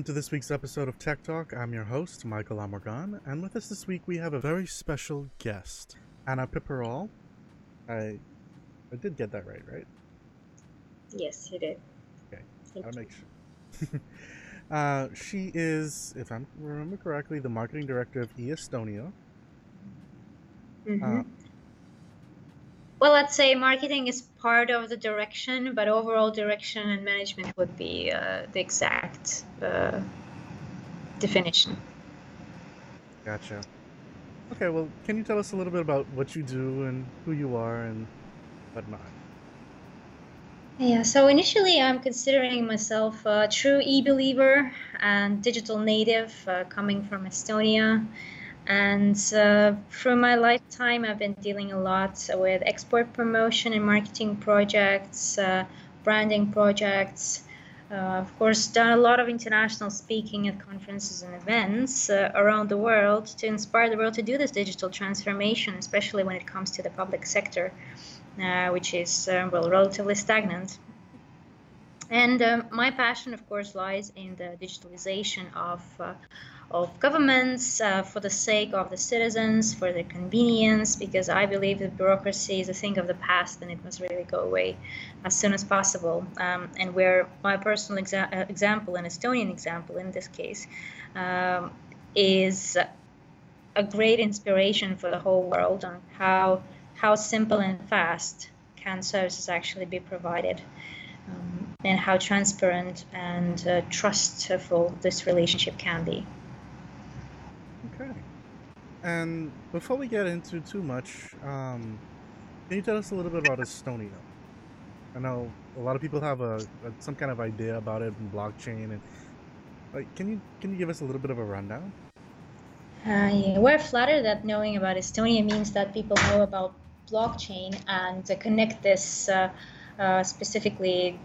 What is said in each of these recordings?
Welcome to this week's episode of Tech Talk. I'm your host, Michael Amorgan, and with us this week we have a very special guest, Anna Piperal. I, I did get that right, right? Yes, you did. Okay, Thank I'll you. make sure. uh, she is, if I remember correctly, the marketing director of e-Estonia. Mhm. Uh, well, let's say marketing is part of the direction, but overall direction and management would be uh, the exact uh, definition. Gotcha. Okay, well, can you tell us a little bit about what you do and who you are and whatnot? Yeah, so initially I'm considering myself a true e-believer and digital native uh, coming from Estonia. And uh, through my lifetime, I've been dealing a lot with export promotion and marketing projects, uh, branding projects. Uh, of course, done a lot of international speaking at conferences and events uh, around the world to inspire the world to do this digital transformation, especially when it comes to the public sector uh, which is uh, well relatively stagnant. And um, my passion, of course, lies in the digitalization of of governments uh, for the sake of the citizens, for their convenience, because I believe that bureaucracy is a thing of the past and it must really go away as soon as possible. Um, and where my personal exa- uh, example, an Estonian example in this case, um, is a great inspiration for the whole world on how how simple and fast can services actually be provided um, and how transparent and uh, trustful this relationship can be. And before we get into too much, um, can you tell us a little bit about Estonia? I know a lot of people have a, a some kind of idea about it and blockchain, and like, can you can you give us a little bit of a rundown? Uh, yeah, we're flattered that knowing about Estonia means that people know about blockchain and to connect this uh, uh, specifically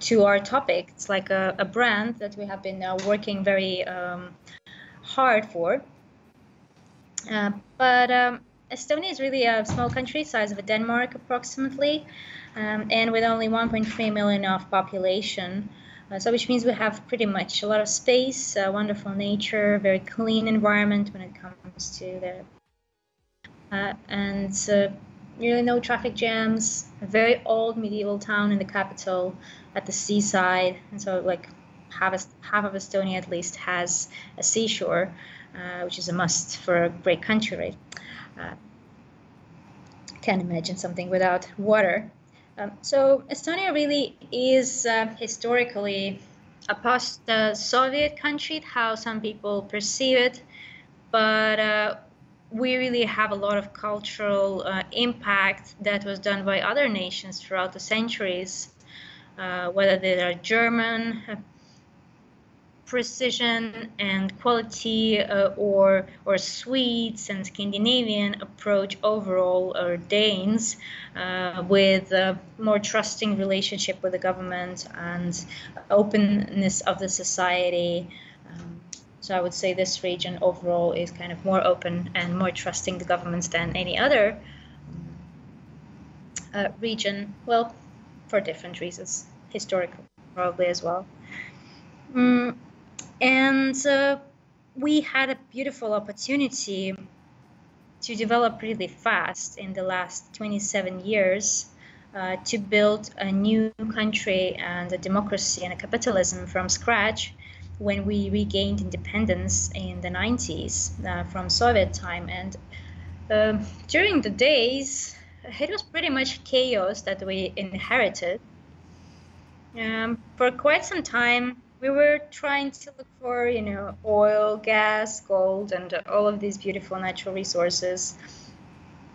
to our topic. It's like a, a brand that we have been uh, working very um, hard for. Uh, but um, Estonia is really a small country, size of a Denmark approximately, um, and with only 1.3 million of population. Uh, so, which means we have pretty much a lot of space, uh, wonderful nature, very clean environment when it comes to the uh, and uh, nearly no traffic jams. A very old medieval town in the capital, at the seaside, and so like half half of Estonia at least has a seashore, which is a must for a great country, right? Uh, can't imagine something without water. Um, so Estonia really is uh, historically a post-Soviet country, how some people perceive it, but uh, we really have a lot of cultural uh, impact that was done by other nations throughout the centuries, uh, whether they are German, uh, precision and quality, uh, or or Swedes and Scandinavian approach overall, or Danes, uh, with a more trusting relationship with the government and openness of the society. Um, so I would say this region overall is kind of more open and more trusting the governments than any other uh, region. Well, for different reasons, historical probably as well. Mm, and uh, we had a beautiful opportunity to develop really fast in the last 27 years. Uh, to build a new country and a democracy and a capitalism from scratch when we regained independence in the 90s uh, from Soviet time. And uh, during the days, it was pretty much chaos that we inherited. Um, for quite some time, we were trying to look for, you know, oil, gas, gold, and all of these beautiful natural resources.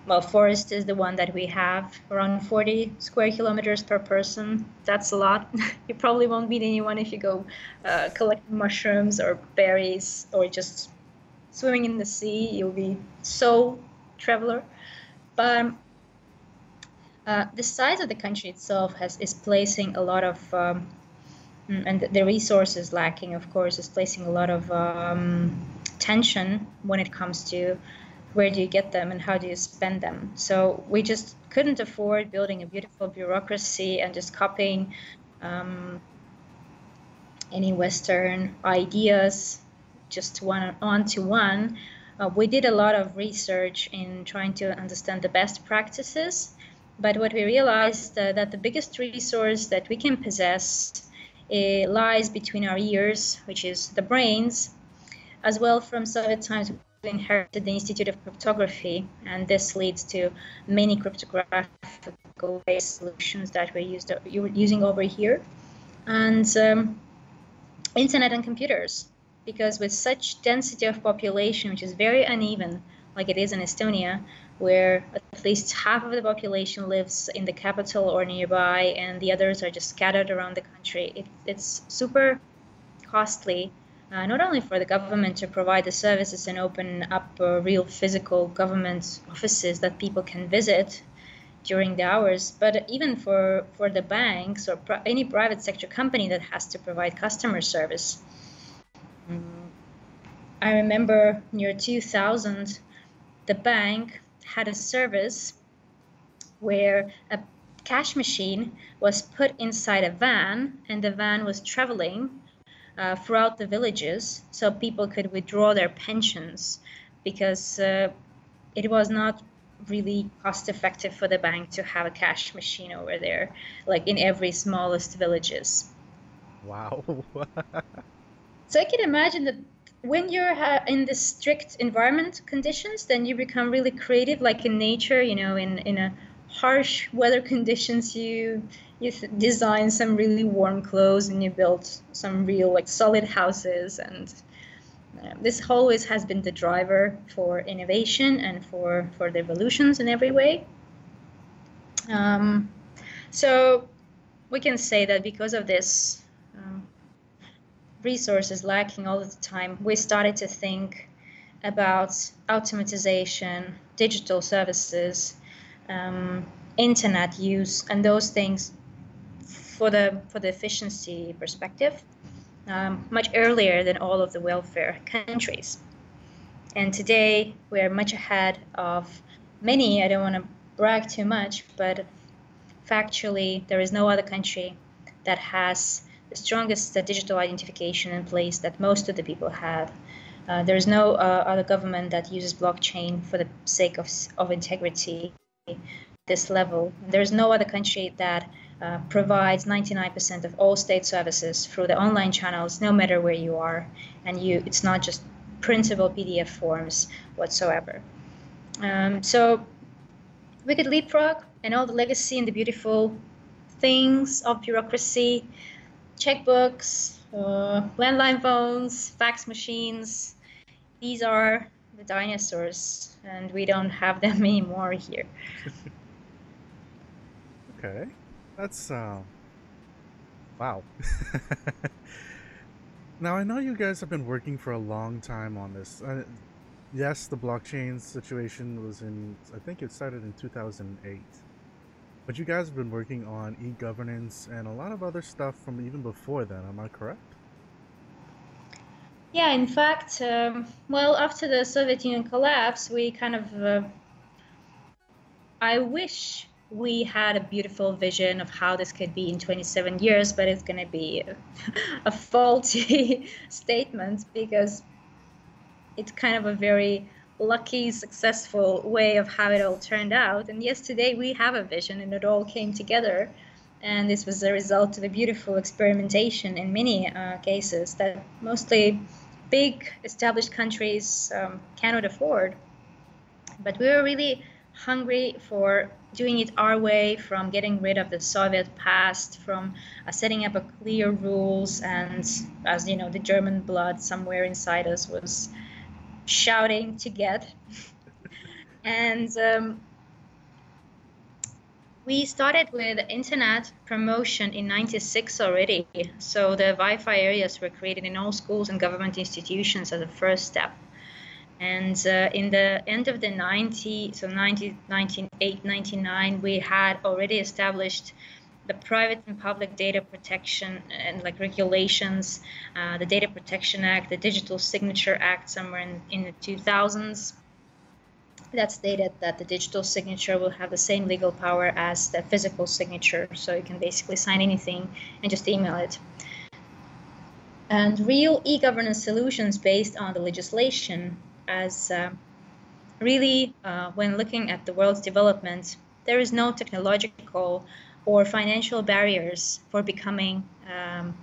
Well, forest is the one that we have, around 40 square kilometers per person. That's a lot. you probably won't meet anyone if you go uh, collect mushrooms or berries or just swimming in the sea. You'll be so traveler. But uh, the size of the country itself has is placing a lot of um, and the resources lacking, of course, is placing a lot of um, tension when it comes to where do you get them and how do you spend them. So we just couldn't afford building a beautiful bureaucracy and just copying um, any Western ideas just one on to one. Uh, we did a lot of research in trying to understand the best practices, but what we realized uh, that the biggest resource that we can possess uh, lies between our ears, which is the brains, as well from Soviet times we inherited the Institute of Cryptography, and this leads to many cryptographical based solutions that we're used, using over here. And um, internet and computers because with such density of population, which is very uneven, like it is in Estonia, where at least half of the population lives in the capital or nearby, and the others are just scattered around the country, it, it's super costly. Uh, not only for the government to provide the services and open up uh, real physical government offices that people can visit during the hours, but even for, for the banks or any private sector company that has to provide customer service. I remember near 2000, the bank had a service where a cash machine was put inside a van and the van was traveling uh, throughout the villages so people could withdraw their pensions because uh, it was not really cost effective for the bank to have a cash machine over there like in every smallest villages. Wow. So I can imagine that when you're uh, in the strict environment conditions, then you become really creative, like in nature. You know, in in a harsh weather conditions, you you design some really warm clothes and you build some real like solid houses and uh, this always has been the driver for innovation and for for the evolutions in every way um, so we can say that because of this um, resources lacking all the time, we started to think about automatization, digital services, um, internet use, and those things for the for the efficiency perspective um, much earlier than all of the welfare countries. And today we are much ahead of many. I don't want to brag too much, but factually, there is no other country that has strongest digital identification in place that most of the people have. Uh, there is no uh, other government that uses blockchain for the sake of, of integrity this level. There is no other country that uh, provides 99% of all state services through the online channels, no matter where you are, and you it's not just printable PDF forms whatsoever. Um, so we could leapfrog and all the legacy and the beautiful things of bureaucracy checkbooks, uh, landline phones, fax machines. These are the dinosaurs, and we don't have them anymore here. okay, that's uh, wow. now I know you guys have been working for a long time on this. Uh, yes, the blockchain situation was in. I think it started in 2008. But you guys have been working on e-governance and a lot of other stuff from even before then, am I correct? Yeah, in fact, um, well, after the Soviet Union collapse, we kind of. Uh, I wish we had a beautiful vision of how this could be in 27 years, but it's going to be a, a faulty statement because it's kind of a very lucky, successful way of how it all turned out. And yes, today we have a vision and it all came together. And this was a result of a beautiful experimentation in many uh, cases that mostly big established countries um, cannot afford. But we were really hungry for doing it our way, from getting rid of the Soviet past, from uh, setting up a clear rules, and as you know, the German blood somewhere inside us was shouting to get. and um, we started with internet promotion in 96 already. So the Wi-Fi areas were created in all schools and government institutions as a first step. And uh, in the end of the 90, so 90, 1998, 99, we had already established the private and public data protection and like regulations, uh, the Data Protection Act, the Digital Signature Act, somewhere in, in the 2000s. That stated that the digital signature will have the same legal power as the physical signature, so you can basically sign anything and just email it. and real e-governance solutions based on the legislation as uh, really uh, when looking at the world's development there is no technological or financial barriers for becoming um,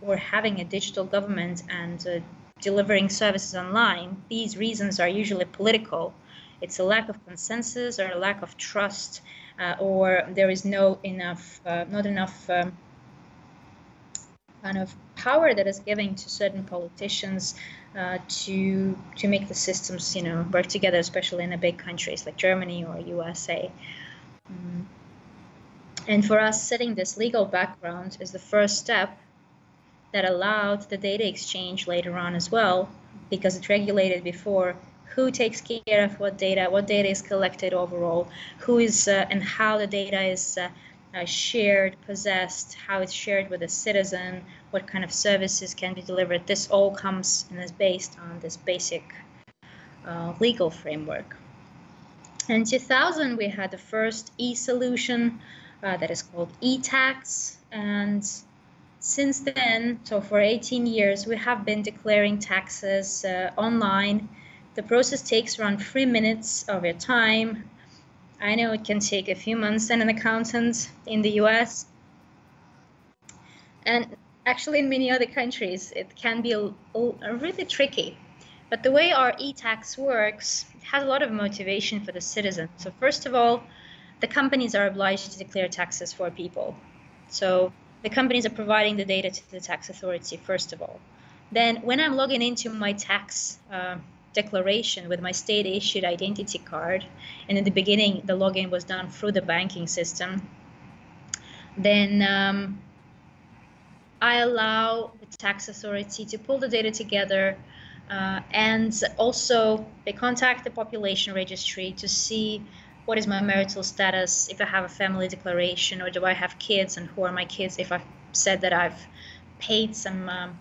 or having a digital government and uh, delivering services online these reasons are usually political it's a lack of consensus or a lack of trust uh, or there is no enough uh, not enough um, kind of power that is given to certain politicians uh, to to make the systems you know work together, especially in the big countries like Germany or USA. Mm. And for us, setting this legal background is the first step that allowed the data exchange later on as well, because it regulated before who takes care of what data, what data is collected overall, who is uh, and how the data is uh, uh, shared, possessed, how it's shared with a citizen, what kind of services can be delivered. This all comes and is based on this basic uh, legal framework. In 2000, we had the first e-solution uh, that is called e-tax, and since then, so for 18 years, we have been declaring taxes uh, online. The process takes around three minutes of your time I know it can take a few months and an accountant in the US. And actually, in many other countries, it can be a, a really tricky. But the way our e-tax works has a lot of motivation for the citizen. So first of all, the companies are obliged to declare taxes for people. So the companies are providing the data to the tax authority first of all. Then when I'm logging into my tax uh, declaration with my state issued identity card. And in the beginning, the login was done through the banking system. Then um, I allow the tax authority to pull the data together. Uh, and also, they contact the population registry to see what is my marital status, if I have a family declaration, or do I have kids, and who are my kids, if I've said that I've paid some um,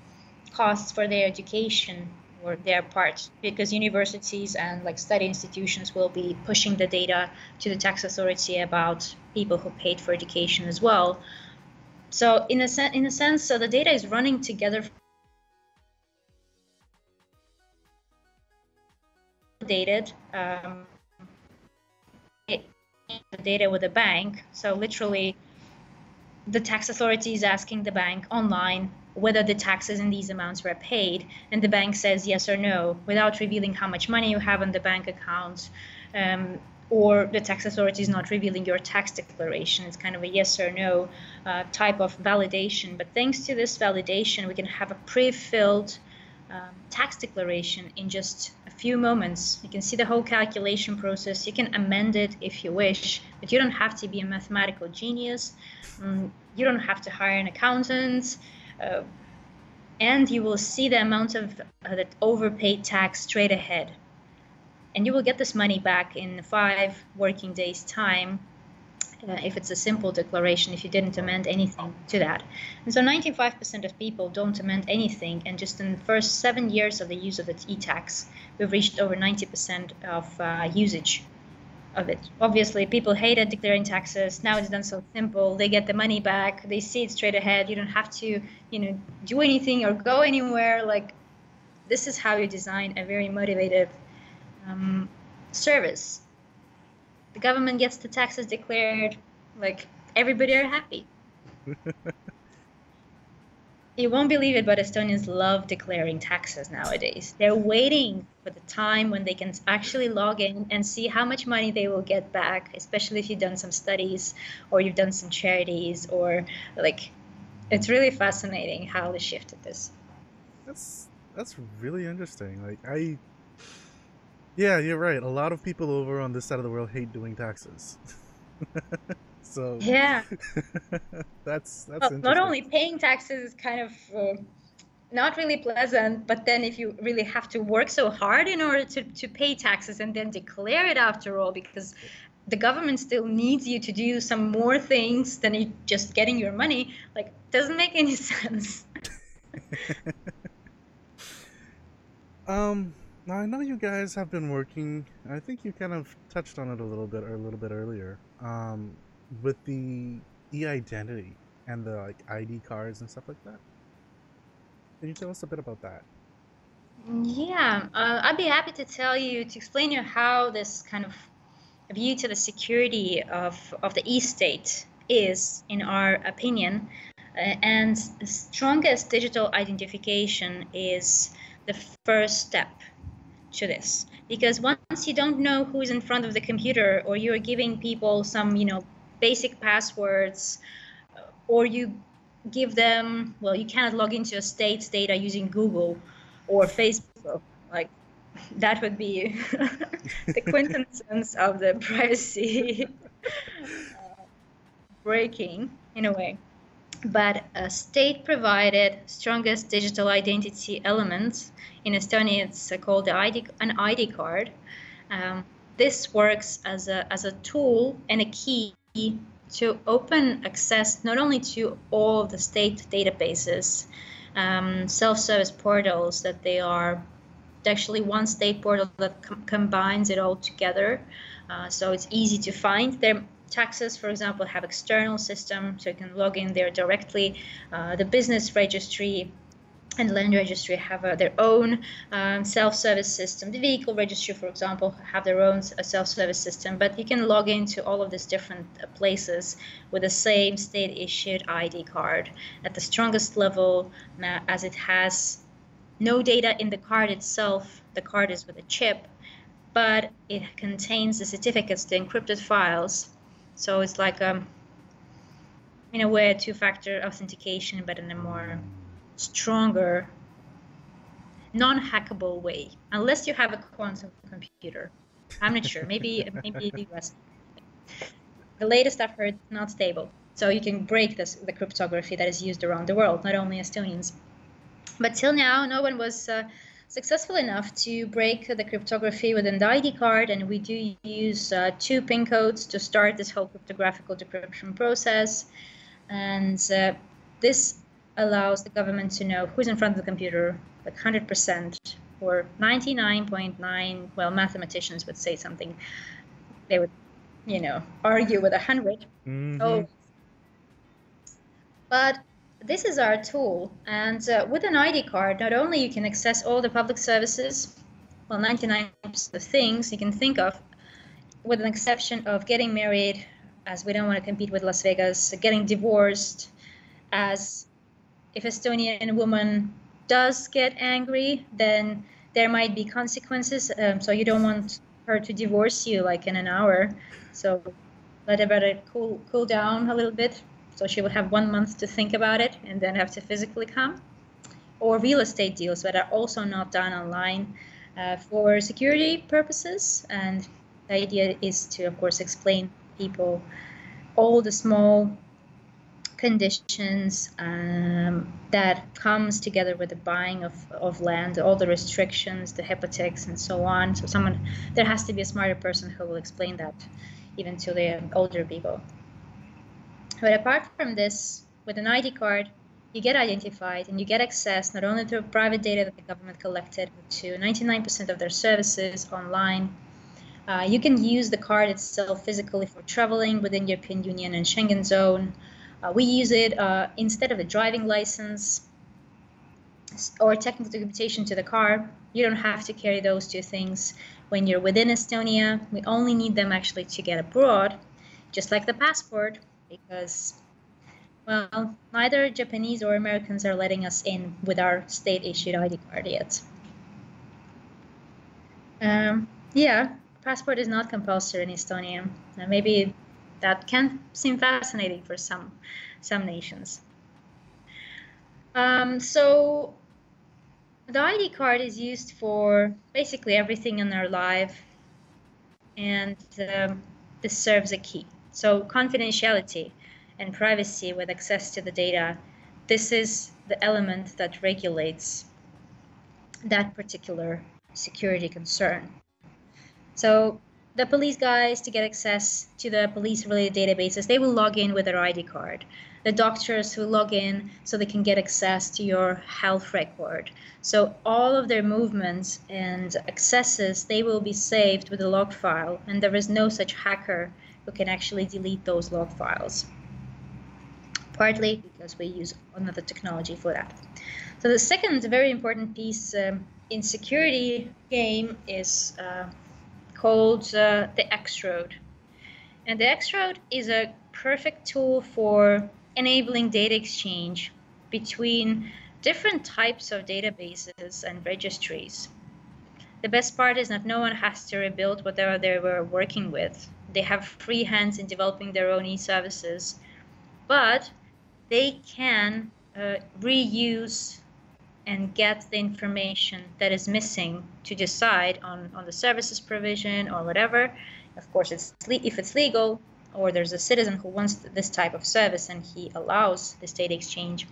costs for their education or their part because universities and like study institutions will be pushing the data to the tax authority about people who paid for education as well. So in a, sen- in a sense so the data is running together dated um, data with the bank so literally the tax authority is asking the bank online whether the taxes in these amounts were paid, and the bank says yes or no without revealing how much money you have on the bank account. Um, or the tax authority is not revealing your tax declaration. It's kind of a yes or no uh, type of validation. But thanks to this validation, we can have a pre filled um, tax declaration in just a few moments. You can see the whole calculation process. You can amend it if you wish, but you don't have to be a mathematical genius. Um, you don't have to hire an accountant. Uh, and you will see the amount of uh, that overpaid tax straight ahead. And you will get this money back in five working days' time uh, if it's a simple declaration, if you didn't amend anything to that. And so 95% of people don't amend anything, and just in the first seven years of the use of the e-tax, we've reached over 90% of uh, usage of it. Obviously, people hated declaring taxes. Now it's done so simple. They get the money back. They see it straight ahead. You don't have to, you know, do anything or go anywhere. Like, this is how you design a very motivated um, service. The government gets the taxes declared. Like, everybody are happy. You won't believe it, but Estonians love declaring taxes nowadays. They're waiting for the time when they can actually log in and see how much money they will get back, especially if you've done some studies or you've done some charities or like it's really fascinating how they shifted this. That's that's really interesting. Like I Yeah, you're right. A lot of people over on this side of the world hate doing taxes. So yeah, that's that's well, not only paying taxes is kind of uh, not really pleasant, but then if you really have to work so hard in order to, to pay taxes and then declare it after all, because the government still needs you to do some more things than just getting your money, like doesn't make any sense. um now I know you guys have been working. I think you kind of touched on it a little bit or a little bit earlier. Um, with the e-identity and the like ID cards and stuff like that. Can you tell us a bit about that? Yeah, uh, I'd be happy to tell you to explain you how this kind of view to the security of, of the e-state is, in our opinion. Uh, and the strongest digital identification is the first step to this. Because once you don't know who's in front of the computer or you're giving people some you know basic passwords or you give them well you cannot log into a state's data using google or facebook like that would be the quintessence of the privacy uh, breaking in a way but a state provided strongest digital identity element in Estonia it's called ID, an ID card. Um, this works as a, as a tool and a key to open access not only to all the state databases, um, self-service portals that they are actually one state portal that com- combines it all together. Uh, so it's easy to find. There taxes, for example, have external system, so you can log in there directly. Uh, the business registry and land registry have uh, their own um, self-service system. The vehicle registry, for example, have their own uh, self-service system, but you can log into all of these different uh, places with the same state-issued ID card at the strongest level, uh, as it has no data in the card itself. The card is with a chip, but it contains the certificates, the encrypted files, so it's like um, in a way a two-factor authentication, but in a more stronger, non-hackable way, unless you have a quantum computer. I'm not sure. Maybe maybe the US. The latest I've heard, not stable. So you can break this the cryptography that is used around the world, not only Estonians. But till now, no one was uh, successful enough to break the cryptography within the ID card, and we do use uh, two PIN codes to start this whole cryptographical decryption process. And uh, this allows the government to know who's in front of the computer, like 100% or 99.9. Well, mathematicians would say something. They would, you know, argue with 100. Mhm. Oh, but this is our tool, and uh, with an ID card, not only you can access all the public services, well, 99% of things you can think of, with an exception of getting married, as we don't want to compete with Las Vegas, getting divorced, as if Estonian woman does get angry, then there might be consequences. Um, so you don't want her to divorce you like in an hour. So let her cool cool down a little bit. So she would have one month to think about it and then have to physically come. Or real estate deals that are also not done online uh, for security purposes. And the idea is to, of course, explain people all the small conditions um, that comes together with the buying of, of land, all the restrictions, the hypothecs, and so on. So someone there has to be a smarter person who will explain that, even to the older people. But apart from this, with an ID card, you get identified and you get access not only to private data that the government collected, but to 99% of their services online. Uh, you can use the card itself physically for traveling within European Union and Schengen zone. Uh, we use it uh, instead of a driving license or technical documentation to the car. You don't have to carry those two things when you're within Estonia. We only need them actually to get abroad, just like the passport, because, well, neither Japanese or Americans are letting us in with our state issued ID card yet. Um, yeah, passport is not compulsory in Estonia. Uh, maybe that can seem fascinating for some some nations. Um, so the ID card is used for basically everything in our life, and um, this serves a key. So confidentiality and privacy with access to the data, this is the element that regulates that particular security concern. So the police guys to get access to the police related databases they will log in with their id card the doctors who log in so they can get access to your health record so all of their movements and accesses they will be saved with a log file and there is no such hacker who can actually delete those log files partly because we use another technology for that. So the second very important piece um, in security game is uh, called uh, the X-Road. And the X-Road is a perfect tool for enabling data exchange between different types of databases and registries. The best part is that no one has to rebuild whatever they were working with. They have free hands in developing their own e-services, but they can uh, reuse and get the information that is missing to decide on, on the services provision or whatever. Of course, it's if it's legal or there's a citizen who wants this type of service and he allows this data exchange,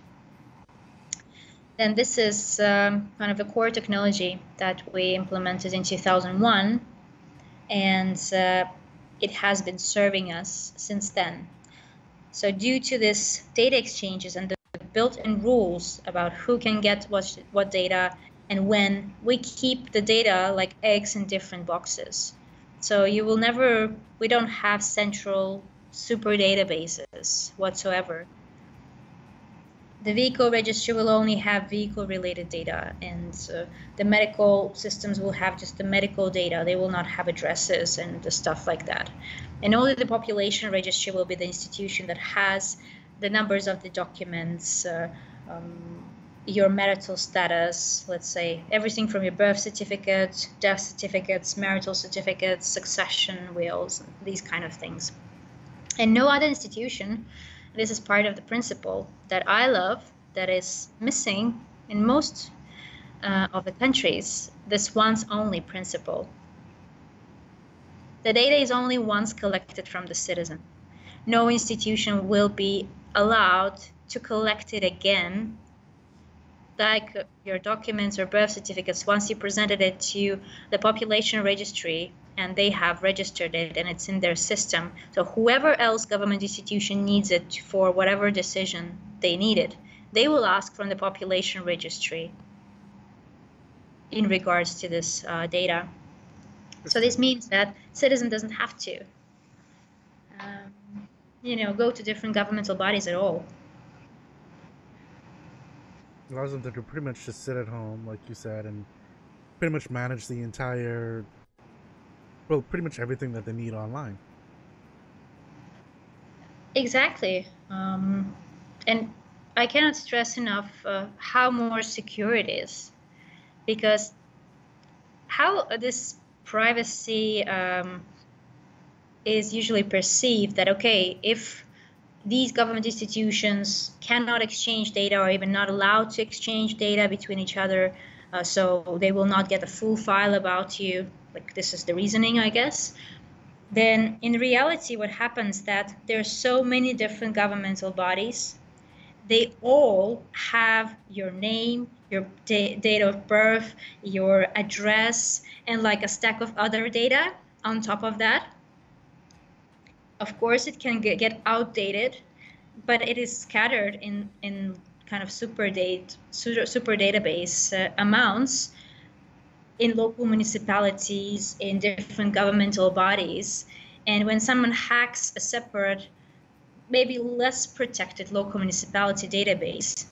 then this is um, kind of a core technology that we implemented in 2001 and uh, it has been serving us since then. So due to this data exchanges and the built-in rules about who can get what, what data and when, we keep the data like eggs in different boxes. So you will never, we don't have central super databases whatsoever. The vehicle registry will only have vehicle related data and uh, the medical systems will have just the medical data. They will not have addresses and the stuff like that. And only the population registry will be the institution that has the numbers of the documents, uh, um, your marital status, let's say everything from your birth certificate, death certificates, marital certificates, succession wills, these kind of things. And no other institution, this is part of the principle that I love, that is missing in most uh, of the countries, this once only principle. The data is only once collected from the citizen. No institution will be allowed to collect it again like your documents or birth certificates once you presented it to the population registry and they have registered it and it's in their system so whoever else government institution needs it for whatever decision they need it they will ask from the population registry in regards to this uh, data so this means that citizen doesn't have to um, you know, go to different governmental bodies at all. Allows them to pretty much just sit at home, like you said, and pretty much manage the entire, well, pretty much everything that they need online. Exactly. Um, and I cannot stress enough uh, how more secure it is. Because how this privacy um, is usually perceived that okay if these government institutions cannot exchange data or even not allowed to exchange data between each other uh, so they will not get a full file about you like this is the reasoning i guess. Then in reality what happens that there are so many different governmental bodies. They all have your name your da- date of birth your address and like a stack of other data on top of that. Of course it can get, outdated but it is scattered in in kind of super date super, super database uh, amounts in local municipalities in different governmental bodies and when someone hacks a separate maybe less protected local municipality database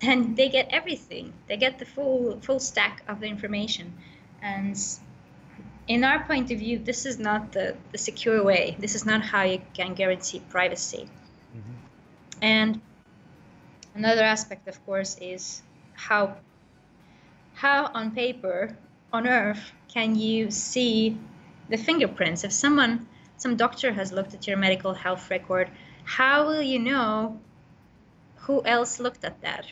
then they get everything they get the full full stack of the information and in our point of view, this is not the, the secure way. This is not how you can guarantee privacy. Mm-hmm. And another aspect, of course, is how how on paper on earth can you see the fingerprints if someone some doctor has looked at your medical health record how will you know who else looked at that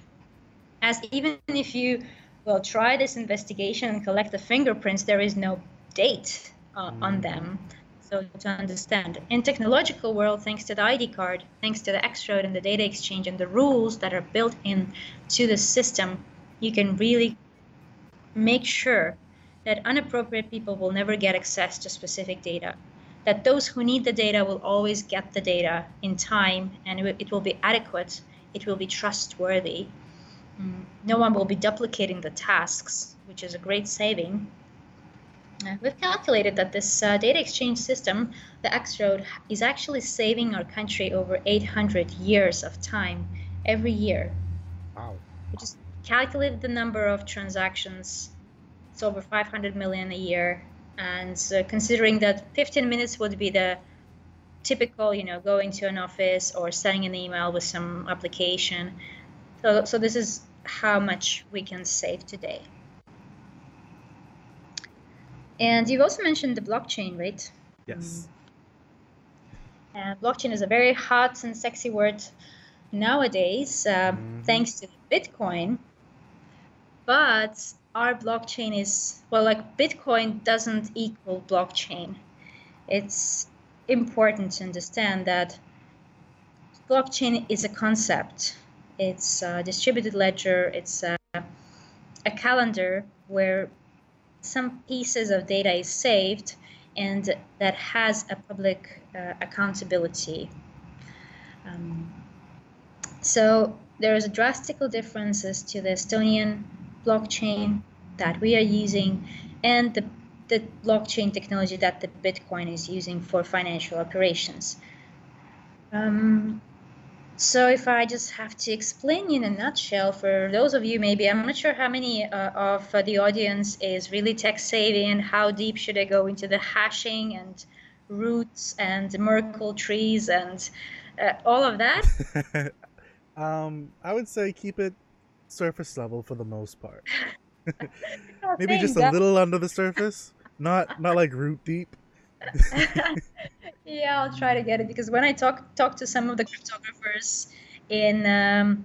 as even if you will try this investigation and collect the fingerprints there is no date uh, mm. on them. So to understand, in technological world, thanks to the ID card, thanks to the X-Road and the data exchange and the rules that are built in to the system, you can really make sure that unappropriate people will never get access to specific data. That those who need the data will always get the data in time and it will be adequate, it will be trustworthy. Mm. No one will be duplicating the tasks, which is a great saving Uh, we've calculated that this uh, data exchange system, the X-Road, is actually saving our country over 800 years of time every year. Wow. We just calculated the number of transactions. It's over 500 million a year. And uh, considering that 15 minutes would be the typical, you know, going to an office or sending an email with some application. So, so this is how much we can save today. And you've also mentioned the blockchain, right? Yes. And blockchain is a very hot and sexy word nowadays, uh, Mhm. thanks to Bitcoin. But our blockchain is, well, like Bitcoin doesn't equal blockchain. It's important to understand that blockchain is a concept. It's a distributed ledger, it's a, a calendar where some pieces of data is saved and that has a public uh, accountability. Um, so there is a drastical differences to the Estonian blockchain that we are using and the, the blockchain technology that the Bitcoin is using for financial operations. Um, so if I just have to explain in a nutshell for those of you, maybe I'm not sure how many uh, of the audience is really tech savvy and how deep should I go into the hashing and roots and Merkle trees and uh, all of that. um, I would say keep it surface level for the most part. Maybe just a little under the surface, not not like root deep. yeah, I'll try to get it because when I talk talk to some of the cryptographers in um,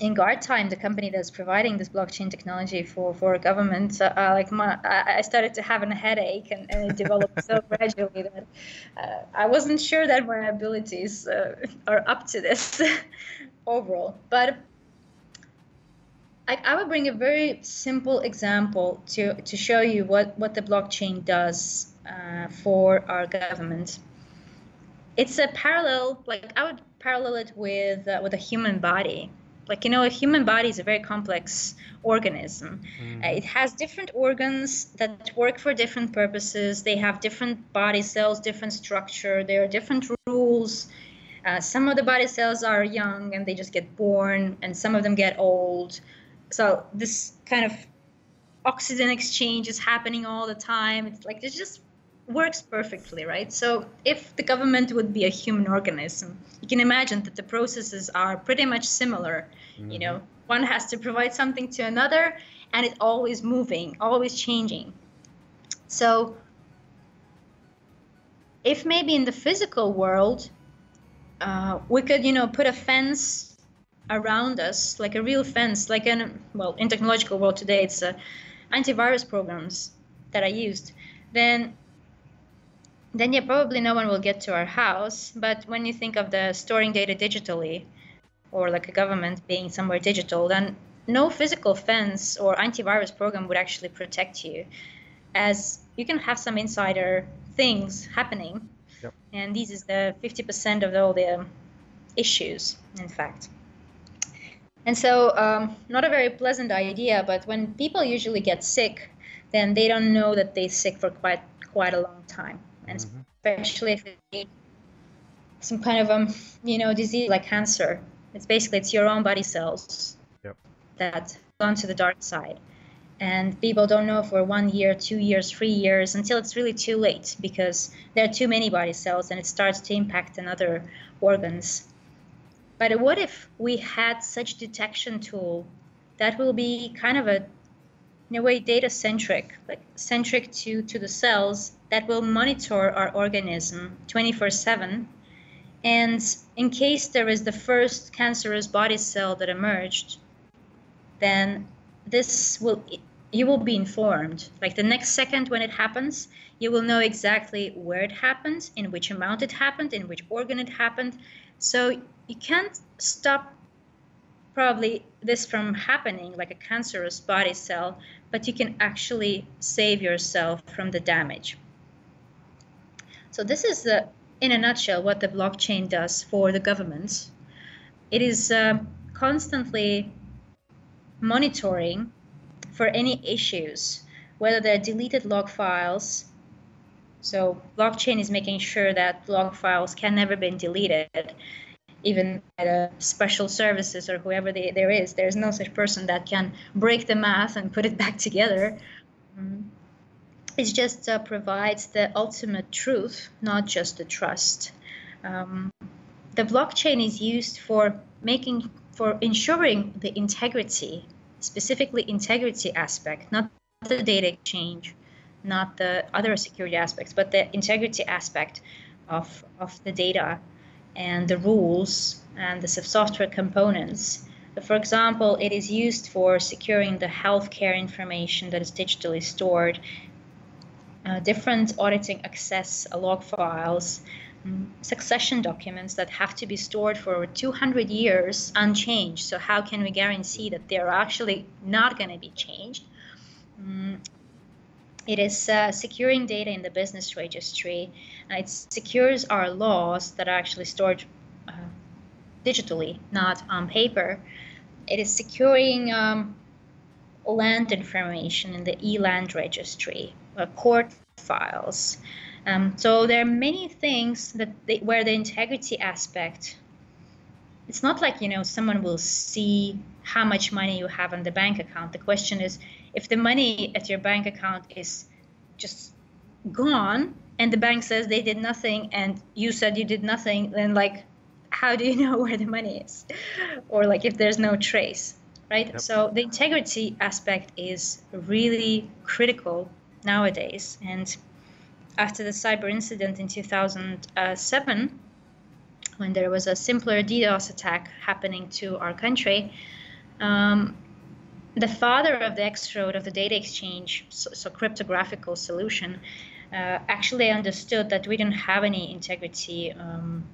in Guardtime, the company that's providing this blockchain technology for for government, uh, uh, like my, I, started to have a headache, and, and it developed so gradually that uh, I wasn't sure that my abilities uh, are up to this overall. But I, I would bring a very simple example to to show you what what the blockchain does uh, for our government. It's a parallel, like I would parallel it with uh, with a human body. Like you know, a human body is a very complex organism. Uh, it has different organs that work for different purposes. They have different body cells, different structure. There are different rules. Uh, some of the body cells are young and they just get born, and some of them get old. So this kind of oxygen exchange is happening all the time. It's like it just works perfectly, right? So if the government would be a human organism, you can imagine that the processes are pretty much similar. You know, one has to provide something to another, and it's always moving, always changing. So if maybe in the physical world uh, we could, you know, put a fence around us, like a real fence, like in well, in technological world today, it's uh, antivirus programs that I used. Then, then yeah, probably no one will get to our house. But when you think of the storing data digitally, or like a government being somewhere digital, then no physical fence or antivirus program would actually protect you, as you can have some insider things happening, Yep. and this is the 50% of all the um, issues, in fact. And so, um, not a very pleasant idea, but when people usually get sick, then they don't know that they're sick for quite quite a long time, and Mhm. especially if it's some kind of um, you know, disease like cancer. It's basically it's your own body cells Yep. that gone to the dark side, and people don't know for one year, two years, three years until it's really too late because there are too many body cells and it starts to impact another organs. But what if we had such detection tool that will be kind of a in a way data centric, like centric to, to the cells that will monitor our organism 24/7 and in case there is the first cancerous body cell that emerged, then this will you will be informed. Like the next second when it happens, you will know exactly where it happened, in which amount it happened, in which organ it happened. So you can't stop probably this from happening like a cancerous body cell, but you can actually save yourself from the damage. So this is the in a nutshell what the blockchain does for the government. It is uh, constantly monitoring for any issues whether they're deleted log files. So blockchain is making sure that log files can never be deleted, even at the special services or whoever they, there is. There's no such person that can break the math and put it back together. Mm-hmm. It just uh, provides the ultimate truth, not just the trust. Um, the blockchain is used for making for ensuring the integrity, specifically integrity aspect, not the data exchange, not the other security aspects, but the integrity aspect of, of the data and the rules and the software components. For example, it is used for securing the healthcare information that is digitally stored, uh, different auditing access log files, succession documents that have to be stored for 200 years unchanged. So how can we guarantee that they're actually not going to be changed? Um, it is uh, securing data in the business registry. Uh, it secures our laws that are actually stored uh, digitally, not on paper. It is securing um, land information in the e-land registry, uh, court files. Um, so there are many things that they, where the integrity aspect. It's not like you know someone will see how much money you have on the bank account. The question is, if the money at your bank account is just gone, and the bank says they did nothing, and you said you did nothing, then like, how do you know where the money is, or like if there's no trace, right? Yep. So the integrity aspect is really critical nowadays, and after the cyber incident in 2007, when there was a simpler DDoS attack happening to our country, um, the father of the X-Road of the data exchange, so, so cryptographical solution, uh, actually understood that we didn't have any integrity um,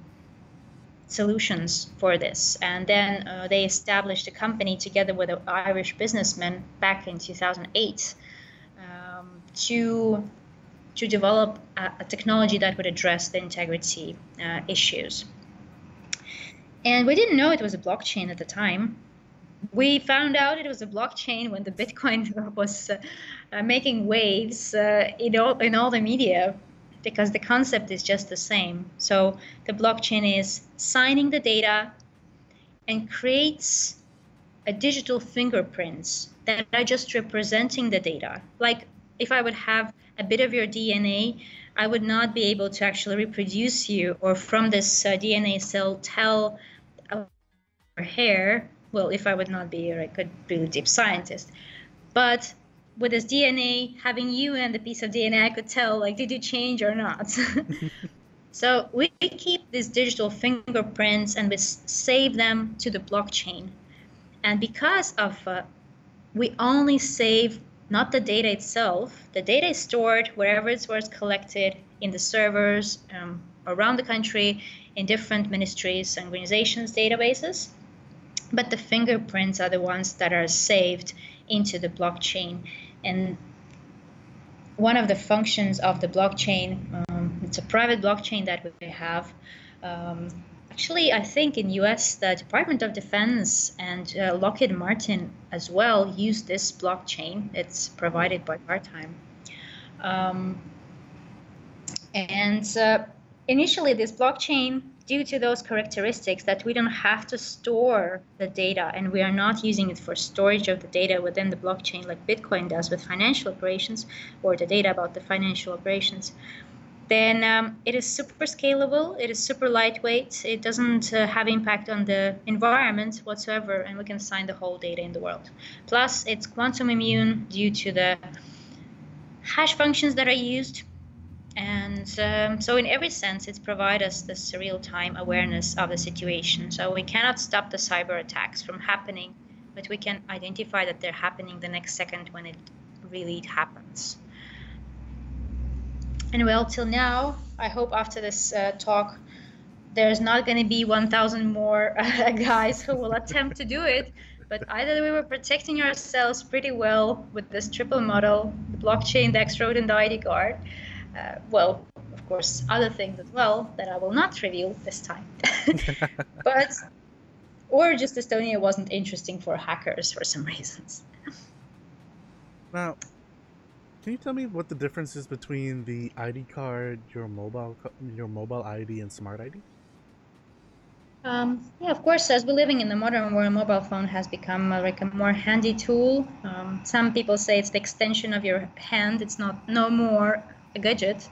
solutions for this. And then uh, they established a company together with an Irish businessman back in 2008 um, to to develop a, a technology that would address the integrity uh, issues. And we didn't know it was a blockchain at the time. We found out it was a blockchain when the Bitcoin was uh, uh, making waves uh, in, all, in all the media because the concept is just the same. So the blockchain is signing the data and creates a digital fingerprints that are just representing the data. Like if I would have a bit of your DNA, I would not be able to actually reproduce you or from this uh, DNA cell tell our hair. Well, if I would not be, or I could be a deep scientist. But with this DNA, having you and the piece of DNA, I could tell, like, did you change or not? so we keep these digital fingerprints and we save them to the blockchain. And because of uh, we only save not the data itself. The data is stored wherever it was collected in the servers um, around the country in different ministries and organizations' databases. But the fingerprints are the ones that are saved into the blockchain. And one of the functions of the blockchain, um, it's a private blockchain that we have. Um, Actually, I think in US, the Department of Defense and uh, Lockheed Martin as well use this blockchain. It's provided by Guardtime. Um, and uh, initially, this blockchain, due to those characteristics that we don't have to store the data and we are not using it for storage of the data within the blockchain like Bitcoin does with financial operations or the data about the financial operations, then um, it is super scalable, it is super lightweight, it doesn't uh, have impact on the environment whatsoever, and we can sign the whole data in the world. Plus, it's quantum immune due to the hash functions that are used. And um, so, in every sense, it provides us this real time awareness of the situation. So, we cannot stop the cyber attacks from happening, but we can identify that they're happening the next second when it really happens. And well, till now, I hope after this uh, talk, there's not going to be 1,000 more uh, guys who will attempt to do it. But either we were protecting ourselves pretty well with this triple model, the blockchain, the X-Road, and the ID card. Uh, well, of course, other things as well that I will not reveal this time. but, or just Estonia wasn't interesting for hackers for some reasons. Now, Can you tell me what the difference is between the ID card, your mobile, your mobile ID, and Smart ID? Um, yeah, of course, as we're living in the modern world, mobile phone has become uh, like a more handy tool. Um, some people say it's the extension of your hand. It's not no more a gadget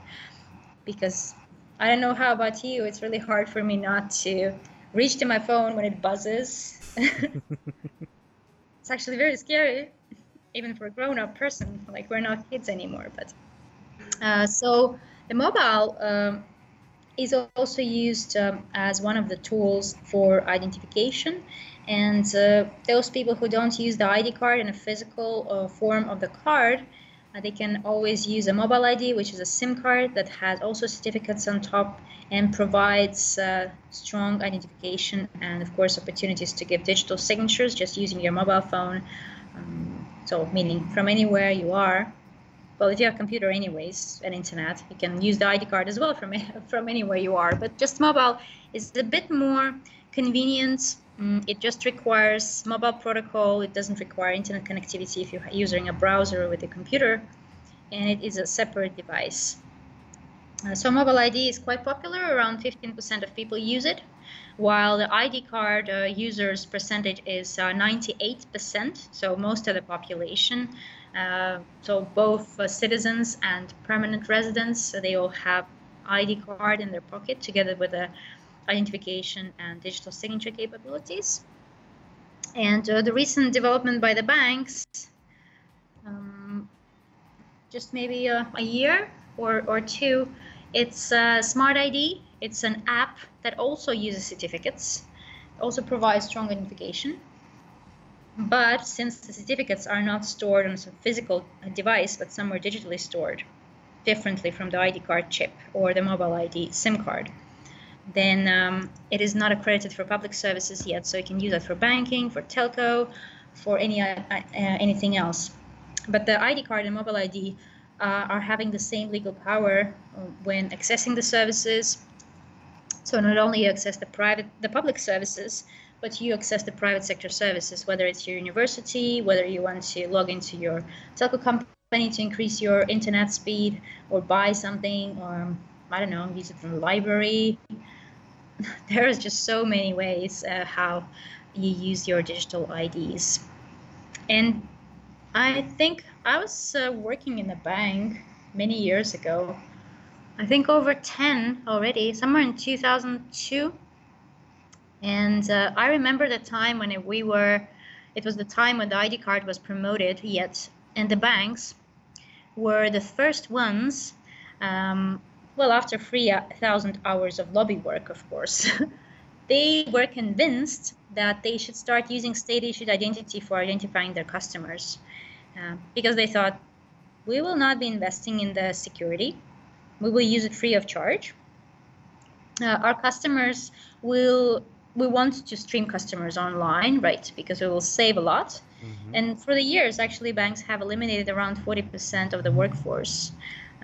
because I don't know how about you. It's really hard for me not to reach to my phone when it buzzes. it's actually very scary, even for a grown-up person. Like we're not kids anymore, but uh, so the mobile. Um, is also used um, as one of the tools for identification. And uh, those people who don't use the ID card in a physical uh, form of the card, they can always use a mobile ID, which is a SIM card that has also certificates on top and provides uh, strong identification and, of course, opportunities to give digital signatures just using your mobile phone. Um, so, meaning from anywhere you are, well, if you have a computer anyways and internet, you can use the ID card as well from from anywhere you are. But just mobile is a bit more convenient. Mm, it just requires mobile protocol. It doesn't require internet connectivity if you're using a browser with a computer, and it is a separate device. Uh, so mobile ID is quite popular. Around 15% of people use it, while the ID card uh, users percentage is uh, 98%. So most of the population uh, so both uh, citizens and permanent residents, so they all have ID card in their pocket together with the identification and digital signature capabilities. And uh, the recent development by the banks, um, just maybe a, a, year or, or two, it's uh, Smart ID. It's an app that also uses certificates, also provides strong identification. But since the certificates are not stored on some physical device, but somewhere digitally stored, differently from the ID card chip or the mobile ID SIM card, then um, it is not accredited for public services yet. So you can use it for banking, for telco, for any uh, uh, anything else. But the ID card and mobile ID uh, are having the same legal power when accessing the services. So not only you access the private, the public services, but you access the private sector services, whether it's your university, whether you want to log into your telco company to increase your internet speed or buy something, or I don't know, use it from the library. there is just so many ways uh, how you use your digital IDs. And I think I was uh, working in a bank many years ago. I think over 10 already, somewhere in 2002 and uh, I remember the time when we were, it was the time when the ID card was promoted yet, and the banks were the first ones, um, well, after 3,000 hours of lobby work, of course, they were convinced that they should start using state issued identity for identifying their customers uh, because they thought we will not be investing in the security, we will use it free of charge. Uh, our customers will we want to stream customers online, right? Because it will save a lot. Mm-hmm. And for the years, actually, banks have eliminated around 40% of the workforce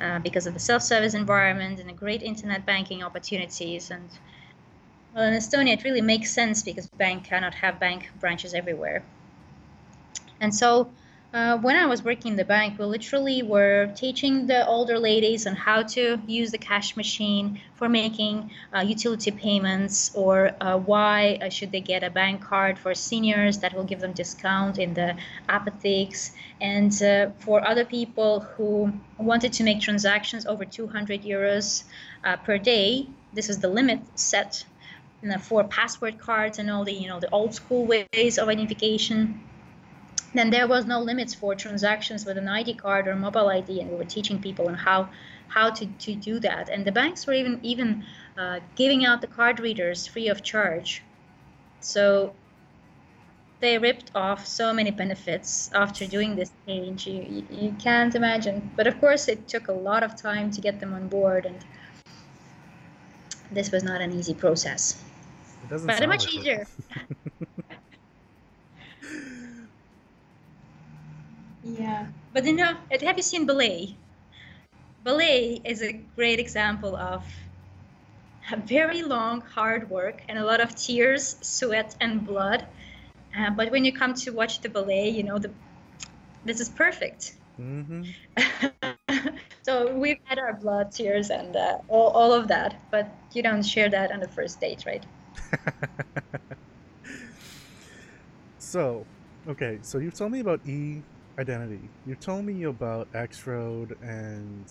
uh, because of the self-service environment and the great internet banking opportunities. And well, in Estonia, it really makes sense because bank cannot have bank branches everywhere. And so uh, when I was working in the bank, we literally were teaching the older ladies on how to use the cash machine for making uh, utility payments, or uh, why uh, should they get a bank card for seniors that will give them discount in the apotheques, and uh, for other people who wanted to make transactions over 200 euros uh, per day. This is the limit set for password cards and all the you know the old school ways of identification then there was no limits for transactions with an ID card or mobile ID, and we were teaching people on how how to, to do that. And the banks were even even uh, giving out the card readers free of charge. So they ripped off so many benefits after doing this change. You, you, can't imagine. But of course, it took a lot of time to get them on board, and this was not an easy process. It doesn't but much like easier. Yeah, but you know, have you seen ballet? Ballet is a great example of a very long, hard work and a lot of tears, sweat, and blood. Uh, but when you come to watch the ballet, you know the this is perfect. Mm-hmm. so we've had our blood tears and uh, all, all of that, but you don't share that on the first date, right? so, okay, so you told me about e identity. You told me about X Road, and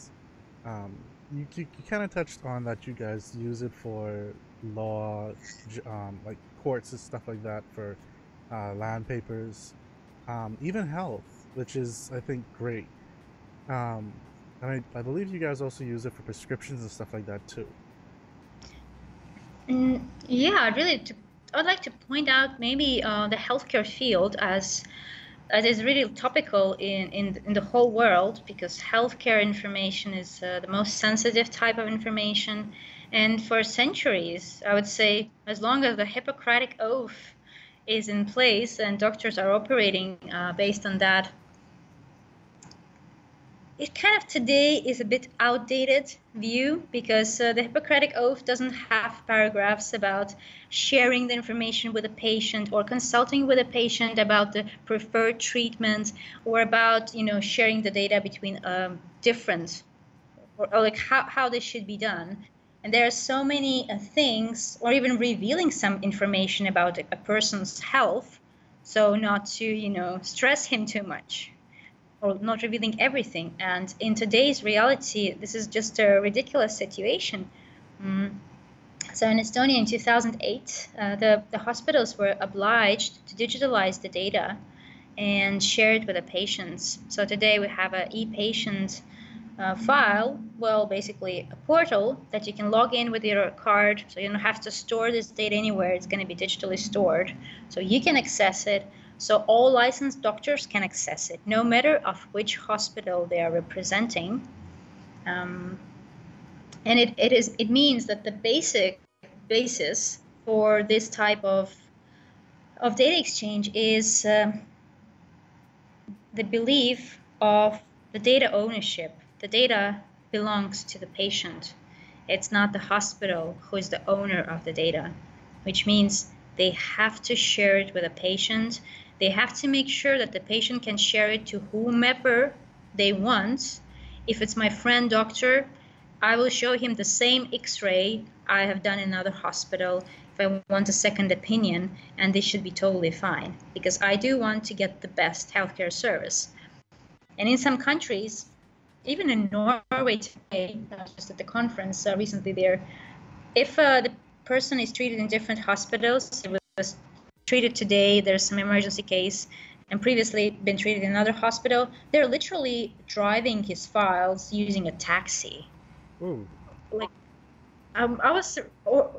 um, you, you, you kind of touched on that you guys use it for law, um, like courts and stuff like that for uh, land papers, um, even health, which is I think great. Um, and I, I believe you guys also use it for prescriptions and stuff like that too. Mm, yeah, really. To, I'd like to point out maybe uh, the healthcare field as as is really topical in, in, in the whole world because healthcare information is uh, the most sensitive type of information. And for centuries, I would say, as long as the Hippocratic Oath is in place and doctors are operating uh, based on that it kind of today is a bit outdated view because uh, the Hippocratic Oath doesn't have paragraphs about sharing the information with a patient or consulting with a patient about the preferred treatment or about you know sharing the data between um, different or, or, like how, how this should be done. And there are so many uh, things, or even revealing some information about a, a person's health, so not to you know stress him too much or not revealing everything. And in today's reality, this is just a ridiculous situation. Mm. So in Estonia in 2008, uh, the, the hospitals were obliged to digitalize the data and share it with the patients. So today we have an e-patient uh, file, well, basically a portal that you can log in with your card. So you don't have to store this data anywhere. It's going to be digitally stored. So you can access it so all licensed doctors can access it, no matter of which hospital they are representing. Um, and it, it is it means that the basic basis for this type of of data exchange is uh, the belief of the data ownership. The data belongs to the patient. It's not the hospital who is the owner of the data, which means they have to share it with a patient they have to make sure that the patient can share it to whomever they want. If it's my friend doctor, I will show him the same x-ray I have done in another hospital if I want a second opinion, and this should be totally fine because I do want to get the best healthcare service. And in some countries, even in Norway today, just at the conference uh, recently there, if uh, the person is treated in different hospitals, it was treated today, there's some emergency case, and previously been treated in another hospital, they're literally driving his files using a taxi. Ooh. Like, um, I was, or,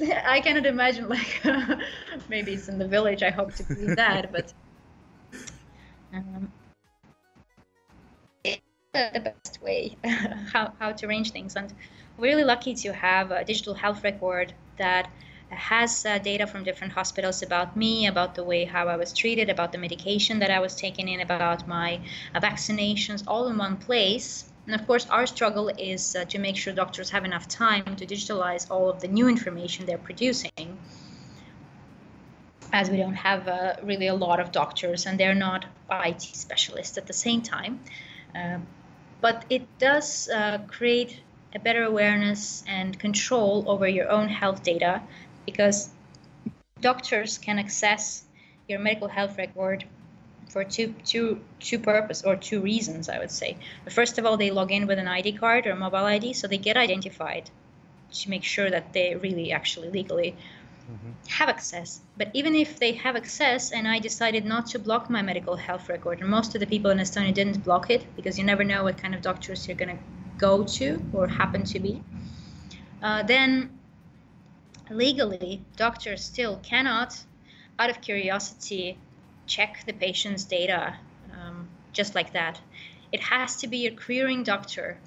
I cannot imagine like maybe it's in the village. I hope to be that, but um, it's the best way how how to arrange things. And we're really lucky to have a digital health record that has uh, data from different hospitals about me, about the way how I was treated, about the medication that I was taking in, about my uh, vaccinations, all in one place. And of course, our struggle is uh, to make sure doctors have enough time to digitalize all of the new information they're producing, as we don't have uh, really a lot of doctors and they're not IT specialists at the same time. Um, but it does uh, create a better awareness and control over your own health data because doctors can access your medical health record for two two two purpose or two reasons I would say. First of all, they log in with an ID card or a mobile ID, so they get identified to make sure that they really actually legally mm-hmm. have access. But even if they have access, and I decided not to block my medical health record, and most of the people in Estonia didn't block it because you never know what kind of doctors you're gonna go to or happen to be. Uh, then legally, doctors still cannot, out of curiosity, check the patient's data um, just like that. It has to be a querying doctor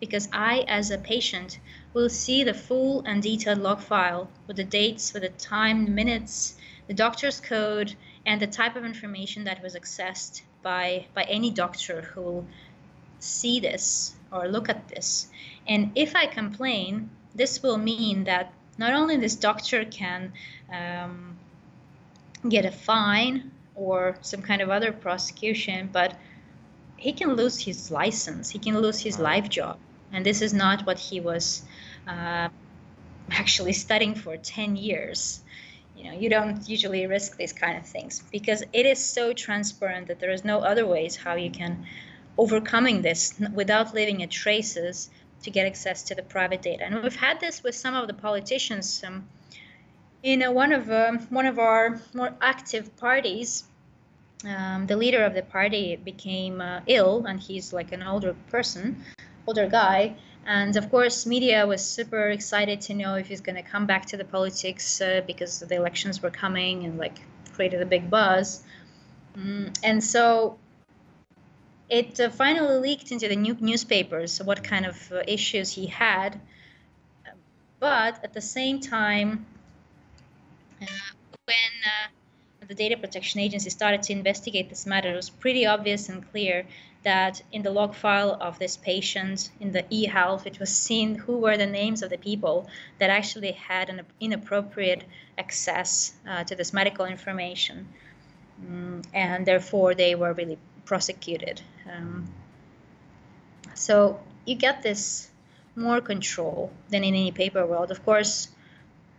because I, as a patient, will see the full and detailed log file with the dates, with the time, minutes, the doctor's code, and the type of information that was accessed by, by any doctor who will see this or look at this. And if I complain, this will mean that not only this doctor can um, get a fine or some kind of other prosecution, but he can lose his license, he can lose his life job, and this is not what he was uh, actually studying for 10 years. You know, you don't usually risk these kind of things because it is so transparent that there is no other ways how you can overcoming this without leaving a traces to get access to the private data. And we've had this with some of the politicians. Um, in uh, one of uh, one of our more active parties, um, the leader of the party became uh, ill, and he's like an older person, older guy. And of course, media was super excited to know if he's going to come back to the politics uh, because the elections were coming and like created a big buzz. Mm, and so it uh, finally leaked into the new newspapers what kind of uh, issues he had. But at the same time, uh, when uh, the Data Protection Agency started to investigate this matter, it was pretty obvious and clear that in the log file of this patient, in the e-health, it was seen who were the names of the people that actually had an inappropriate access uh, to this medical information. Mm, and therefore, they were really prosecuted. Um, so you get this more control than in any paper world. Of course,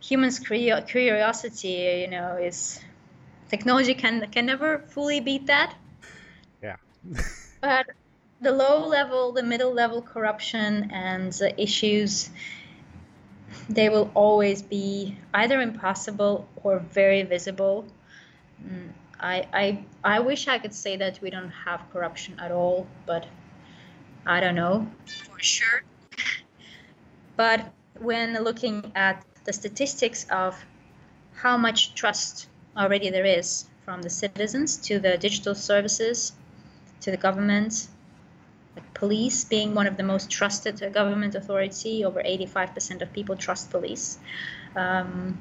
humans' curiosity, you know, is technology can can never fully beat that. Yeah. but the low level, the middle level corruption and the issues, they will always be either impossible or very visible. Mm, I, I, I wish I could say that we don't have corruption at all, but I don't know for sure. but when looking at the statistics of how much trust already there is from the citizens to the digital services, to the government, like police being one of the most trusted government authority, over 85% of people trust police. Um,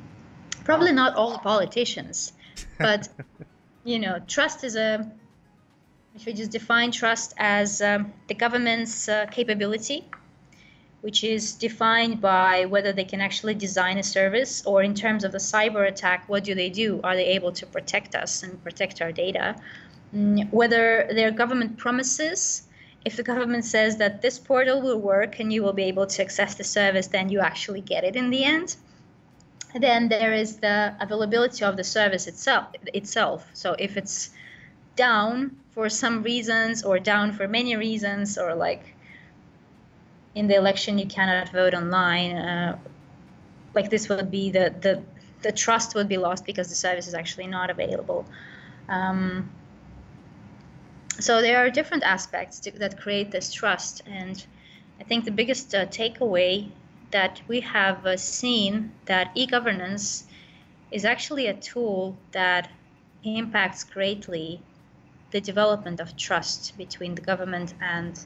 probably not all politicians, but you know, trust is a, if we just define trust as um, the government's uh, capability, which is defined by whether they can actually design a service or in terms of the cyber attack, what do they do? Are they able to protect us and protect our data? Mm, whether their government promises, if the government says that this portal will work and you will be able to access the service, then you actually get it in the end then there is the availability of the service itself itself. So if it's down for some reasons or down for many reasons or like in the election you cannot vote online uh, like this would be the, the the trust would be lost because the service is actually not available. Um, so there are different aspects to, that create this trust. And i think the biggest uh, takeaway that we have uh, seen that e-governance is actually a tool that impacts greatly the development of trust between the government and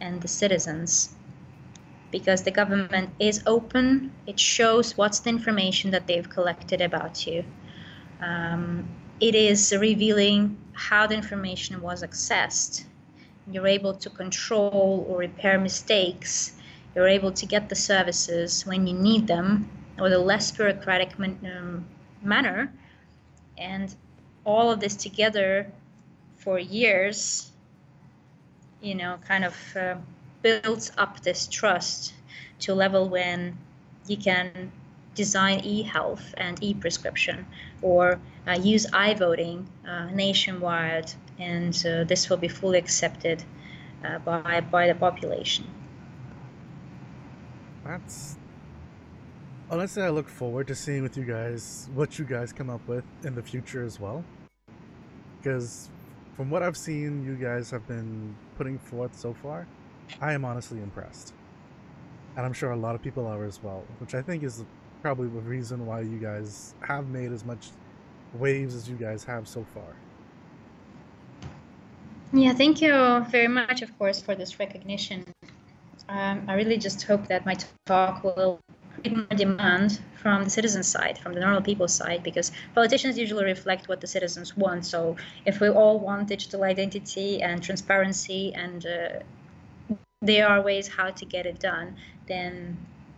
and the citizens. Because the government is open it shows what's the information that they've collected about you. Um, it is revealing how the information was accessed. You're able to control or repair mistakes you're able to get the services when you need them with a less bureaucratic man- um, manner. And all of this together for years, you know, kind of uh, builds up this trust to a level when you can design e-health and e-prescription or uh, use i-voting uh, nationwide and uh, this will be fully accepted uh, by, by the population that's honestly I look forward to seeing with you guys what you guys come up with in the future as well. Because from what I've seen you guys have been putting forth so far, I am honestly impressed. And I'm sure a lot of people are as well, which I think is probably the reason why you guys have made as much waves as you guys have so far. Yeah, thank you very much, of course, for this recognition. Um, I really just hope that my talk will create more demand from the citizen side, from the normal people side, because politicians usually reflect what the citizens want. So if we all want digital identity and transparency, and uh, there are ways how to get it done, then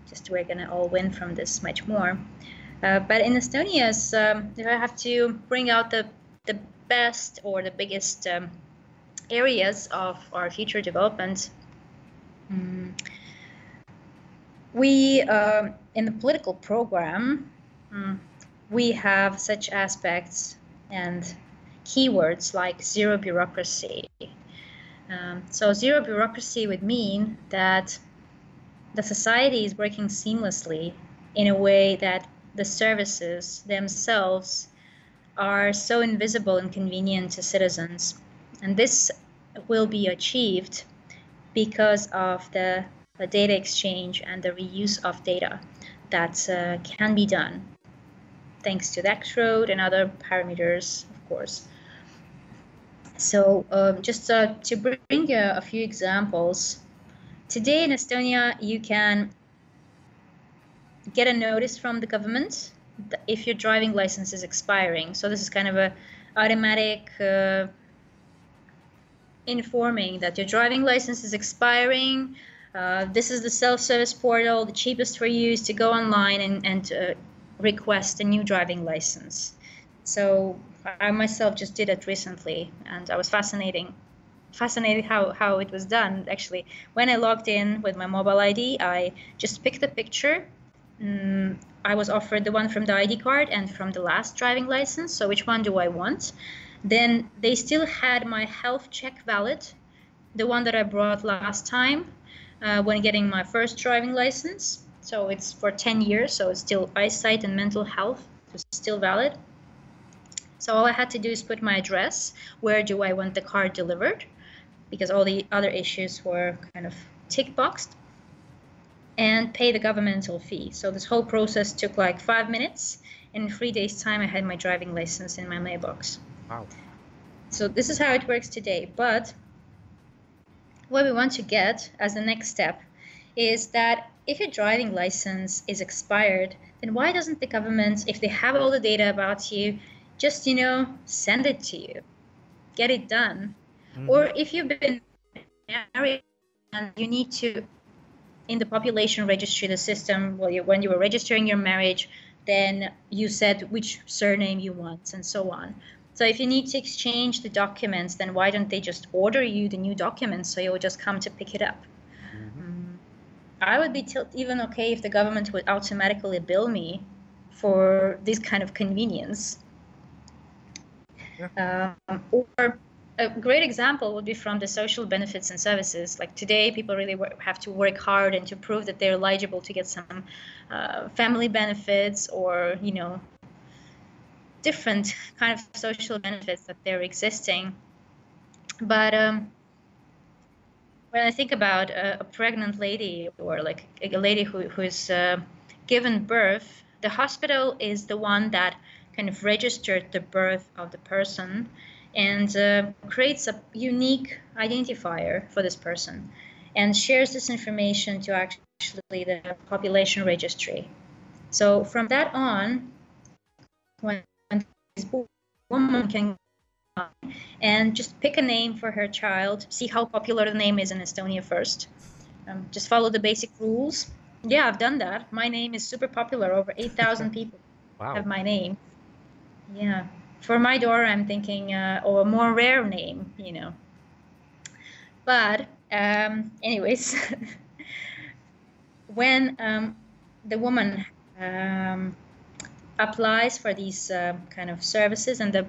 just we're gonna all win from this much more. Uh, but in Estonia, um, if I have to bring out the the best or the biggest um, areas of our future development, um, we uh, in the political program um, we have such aspects and keywords like zero bureaucracy. Um, so zero bureaucracy would mean that the society is working seamlessly in a way that the services themselves are so invisible and convenient to citizens. And this will be achieved because of the, data exchange and the reuse of data that uh, can be done thanks to the X-Road and other parameters, of course. So um, just uh, to bring uh, a few examples, today in Estonia, you can get a notice from the government if your driving license is expiring. So this is kind of a automatic uh, informing that your driving license is expiring. Uh, this is the self-service portal. The cheapest for you is to go online and, and request a new driving license. So I myself just did it recently, and I was fascinating, fascinated how how it was done. Actually, when I logged in with my mobile ID, I just picked a picture. Um, I was offered the one from the ID card and from the last driving license. So which one do I want? Then they still had my health check valid, the one that I brought last time uh, when getting my first driving license. So it's for 10 years, so it's still eyesight and mental health is still valid. So all I had to do is put my address, where do I want the card delivered, because all the other issues were kind of tick boxed, and pay the governmental fee. So this whole process took like five minutes. In three days' time, I had my driving license in my mailbox. Wow. So this is how it works today. But what we want to get as the next step is that if your driving license is expired, then why doesn't the government, if they have all the data about you, just you know send it to you get it done mm-hmm. or if you've been married and you need to in the population registry the system well you, when you were registering your marriage then you said which surname you want and so on so if you need to exchange the documents then why don't they just order you the new documents so you'll just come to pick it up mm-hmm. um, i would be t- even okay if the government would automatically bill me for this kind of convenience yeah. Um, or a great example would be from the social benefits and services. Like today, people really work, have to work hard and to prove that they're eligible to get some uh, family benefits or, you know, different kind of social benefits that they're existing. But um, when I think about a, a, pregnant lady or like a lady who, who is uh, given birth, the hospital is the one that kind of registered the birth of the person and uh, creates a unique identifier for this person and shares this information to actually the population registry. So from that on, when woman can and just pick a name for her child, see how popular the name is in Estonia first. Um, just follow the basic rules. Yeah, I've done that. My name is super popular. Over 8,000 people wow. have my name. Yeah. For my daughter, I'm thinking, uh, or a more rare name, you know. But, um, anyways, when um, the woman um, applies for these uh, kind of services and the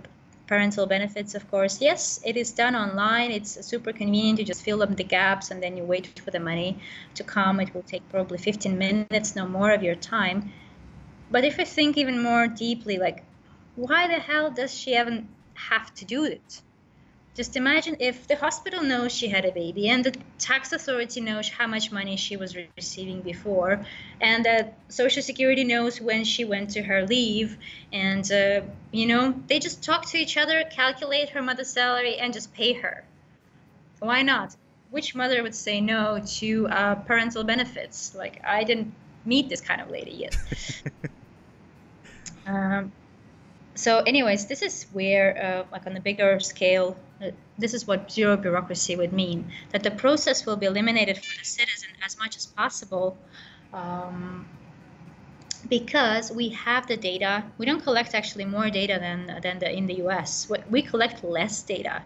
parental benefits, of course, yes, it is done online. It's super convenient. You just fill up the gaps and then you wait for the money to come. It will take probably 15 minutes, no more of your time. But if you think even more deeply, like why the hell does she even have to do it? Just imagine if the hospital knows she had a baby and the tax authority knows how much money she was receiving before, and that Social Security knows when she went to her leave, and uh, you know they just talk to each other, calculate her mother's salary, and just pay her. Why not? Which mother would say no to uh, parental benefits? Like I didn't meet this kind of lady yet. um, so anyways this is where uh, like on a bigger scale uh, this is what zero bureaucracy would mean that the process will be eliminated for the citizen as much as possible um, because we have the data we don't collect actually more data than than the in the us we, we collect less data.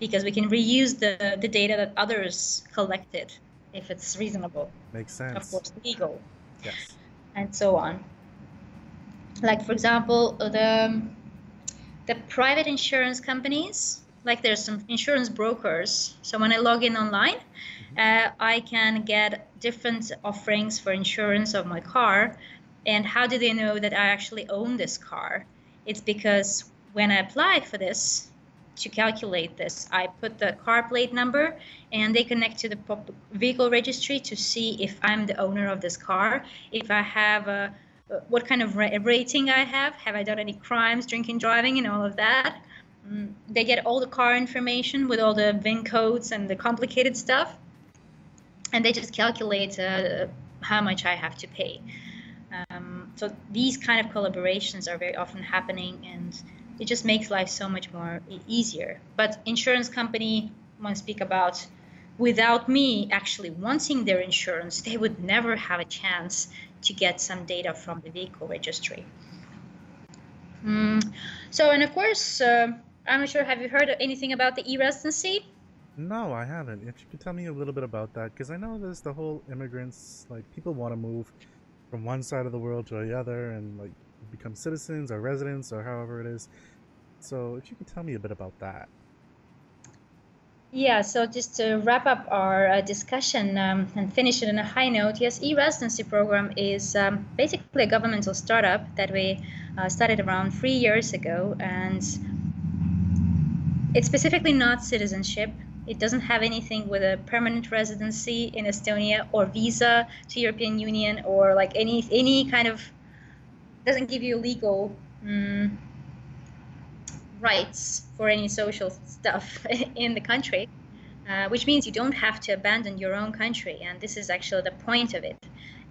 because we can reuse the, the data that others collected if it's reasonable. Makes sense. Of course, legal. Yes. And so on. Like, for example, the, the private insurance companies, like there's some insurance brokers. So when I log in online, mm-hmm. uh, I can get different offerings for insurance of my car. And how do they know that I actually own this car? It's because when I applied for this, to calculate this. I put the car plate number and they connect to the vehicle registry to see if I'm the owner of this car, if I have a what kind of rating I have, have I done any crimes, drinking, driving, and all of that. Mm, they get all the car information with all the VIN codes and the complicated stuff, and they just calculate uh, how much I have to pay. Um, so these kind of collaborations are very often happening, and it just makes life so much more easier. But insurance company want to speak about without me actually wanting their insurance, they would never have a chance to get some data from the vehicle registry. Mm. So, and of course, uh, I'm not sure, have you heard anything about the e-residency? No, I haven't. If you could tell me a little bit about that, because I know there's the whole immigrants, like people want to move from one side of the world to the other and like become citizens or residents or however it is. So if you could tell me a bit about that. Yeah, so just to wrap up our uh, discussion um, and finish it on a high note, yes, e-residency program is um, basically a governmental startup that we uh, started around three years ago, and it's specifically not citizenship. It doesn't have anything with a permanent residency in Estonia or visa to European Union or like any any kind of doesn't give you legal um, rights for any social stuff in the country, uh, which means you don't have to abandon your own country. And this is actually the point of it.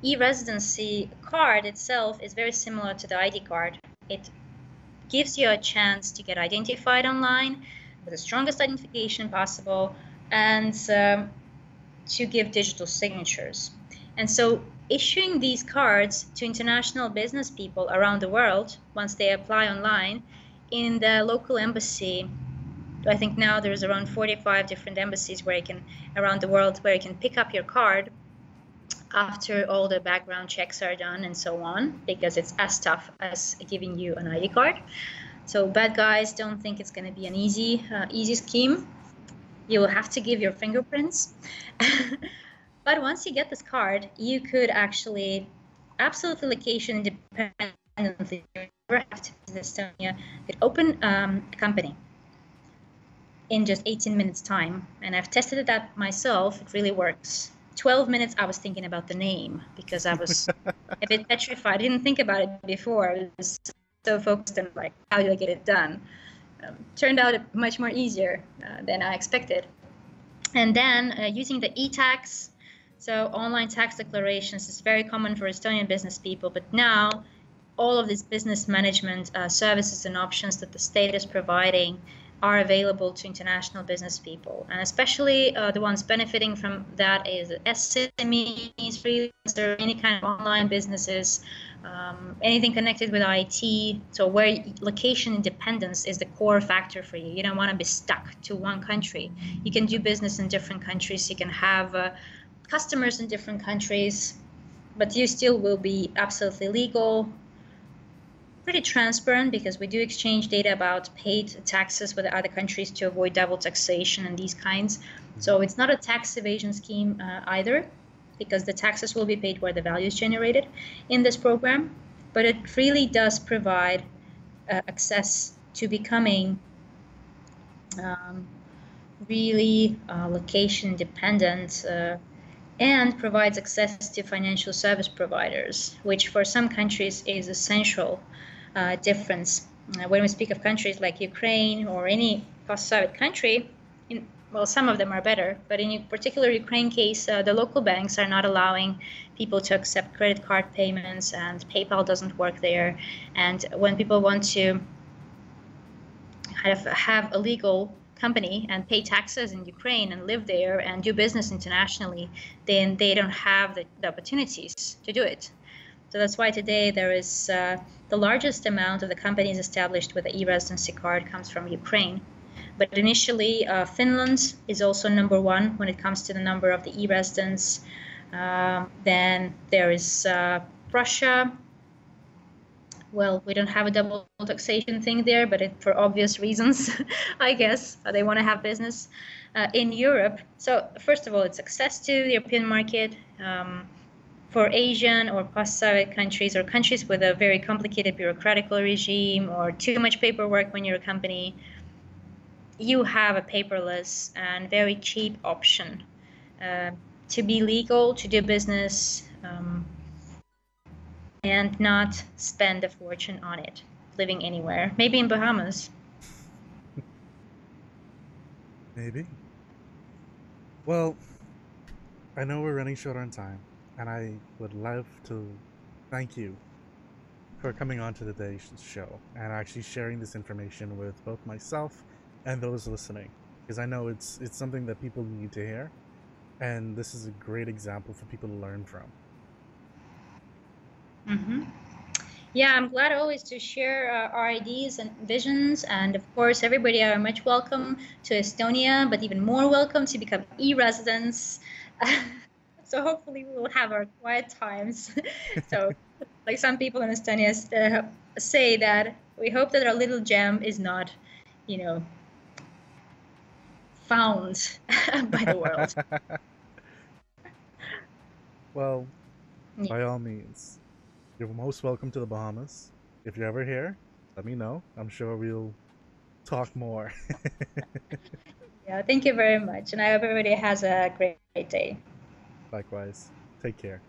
E residency card itself is very similar to the ID card. It gives you a chance to get identified online with the strongest identification possible and um, to give digital signatures. And so issuing these cards to international business people around the world once they apply online in the local embassy I think now there's around 45 different embassies where you can around the world where you can pick up your card after all the background checks are done and so on because it's as tough as giving you an ID card. So bad guys don't think it's going to be an easy uh, easy scheme. You will have to give your fingerprints. but once you get this card, you could actually absolutely location independently have Estonia, could open um, a company in just 18 minutes time. And I've tested it that myself. It really works. 12 minutes, I was thinking about the name because I was a bit petrified. I didn't think about it before. I was so focused on like, how do I get it done? Um, turned out much more easier uh, than I expected. And then uh, using the e-tax, so online tax declarations is very common for Estonian business people, but now all of these business management uh, services and options that the state is providing are available to international business people, and especially uh, the ones benefiting from that is SMEs, freelancers, any kind of online businesses, um, anything connected with IT. So where location independence is the core factor for you. You don't want to be stuck to one country. You can do business in different countries. You can have uh, customers in different countries, but you still will be absolutely legal pretty transparent because we do exchange data about paid taxes with other countries to avoid double taxation and these kinds. So it's not a tax evasion scheme uh, either because the taxes will be paid where the value is generated in this program, but it really does provide uh, access to becoming um, really uh, location dependent uh, and provides access to financial service providers, which for some countries is essential uh, difference. Uh, when we speak of countries like Ukraine or any post-Soviet country, in, well, some of them are better, but in particular Ukraine case, uh, the local banks are not allowing people to accept credit card payments, and PayPal doesn't work there. And when people want to of have a legal company and pay taxes in Ukraine and live there and do business internationally, then they don't have the, the opportunities to do it. So that's why today there is uh, the largest amount of the companies established with the e-residency card comes from Ukraine. but initially, uh, Finland is also number one when it comes to the number of the e-residents. Um, then there is uh, Russia. Well, we don't have a double taxation thing there, but it, for obvious reasons, I guess they want to have business uh, in Europe. So first of all, it's access to the European market. Um, for Asian or post-Soviet countries or countries with a very complicated bureaucratic regime or too much paperwork when you're a company, you have a paperless and very cheap option uh, to be legal, to do business, um, and not spend a fortune on it, living anywhere. Maybe in Bahamas. Maybe. Well, I know we're running short on time, and I would love to thank you for coming on to today's show and actually sharing this information with both myself and those listening because I know it's it's something that people need to hear and this is a great example for people to learn from. Mm-hmm. Yeah, I'm glad always to share uh, our ideas and visions. And of course, everybody are much welcome to Estonia, but even more welcome to become e residents. so hopefully, we will have our quiet times. so, like some people in Estonia uh, say that we hope that our little gem is not, you know, found by the world. well, yeah. by all means, you're most welcome to the Bahamas. If you're ever here, let me know. I'm sure we'll talk more. yeah, thank you very much. And I hope everybody has a great, great day. Likewise. Take care.